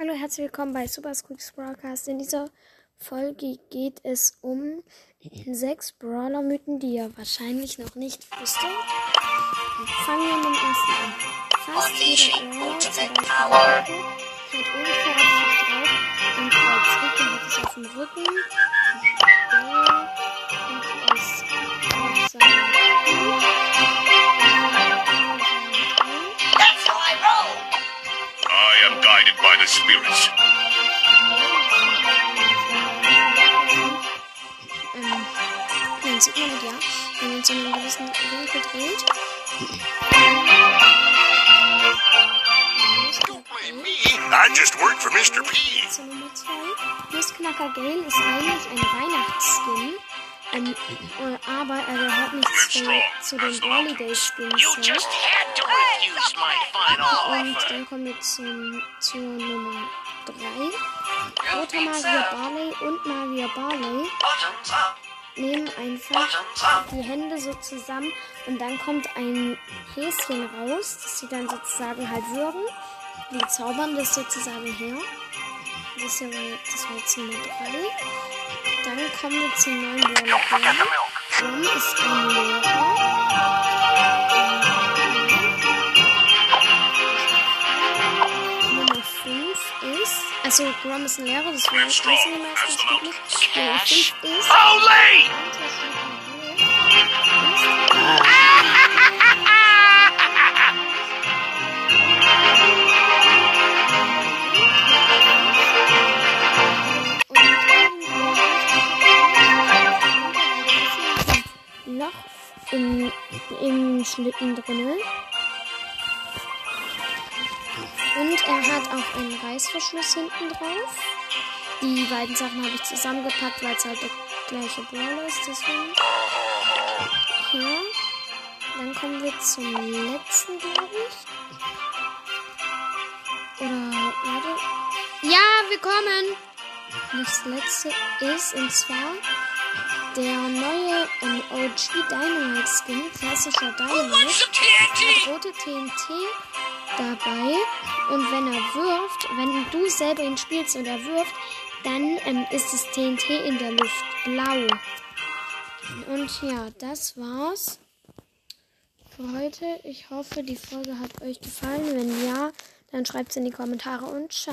Hallo, herzlich willkommen bei Super Squeaks Broadcast. In dieser Folge geht es um sechs Brawler-Mythen, die ihr wahrscheinlich noch nicht wusstet. Fangen wir mit dem ersten an. Fast jeder Brawler, hat ungefähr drauf ein Kreuz. Hat es auf dem Rücken. Guided by the spirits. Ähm, dann sieht man ja, wenn man so einen gewissen Winkel dreht. Don't blame me. I just work for Mr. P. Zur Nummer 2. Nussknacker Gale ist eigentlich ein Weihnachtsskin. Ähm, äh, aber er gehört nicht zu, zu den Holiday-Skins. You just had to refuse my final Und offer. dann kommen wir zum, zur Nummer 3. Roter Magier Barley und Magier Barley nehmen einfach die Hände so zusammen und dann kommt ein Häschen raus, das sie dann sozusagen halt würgen. Die zaubern das sozusagen her. Das, das war jetzt Nummer 3. Dann kommen wir zum neuen milk. Ron ist ein Lehrer. Ist. Also, Grom ist ein Lehrer, das war Strong. wissen die meisten Pass them out. nicht. Nummer 5 ist. Olay! Loch im, im Schlitten drinnen. Und er hat auch einen Reißverschluss hinten drauf. Die beiden Sachen habe ich zusammengepackt, weil es halt der gleiche Brawler ist. Deswegen. Hier. Dann kommen wir zum letzten, glaube ich. Oder, warte. Ja, wir kommen! Das letzte ist, und zwar der neue ähm, OG Dynamite Skin, klassischer Dynamite, hat rote TNT dabei. Und wenn er wirft, wenn du selber ihn spielst und er wirft, dann ähm, ist das TNT in der Luft blau. Und ja, das war's für heute. Ich hoffe, die Folge hat euch gefallen. Wenn ja, dann schreibt es in die Kommentare und ciao.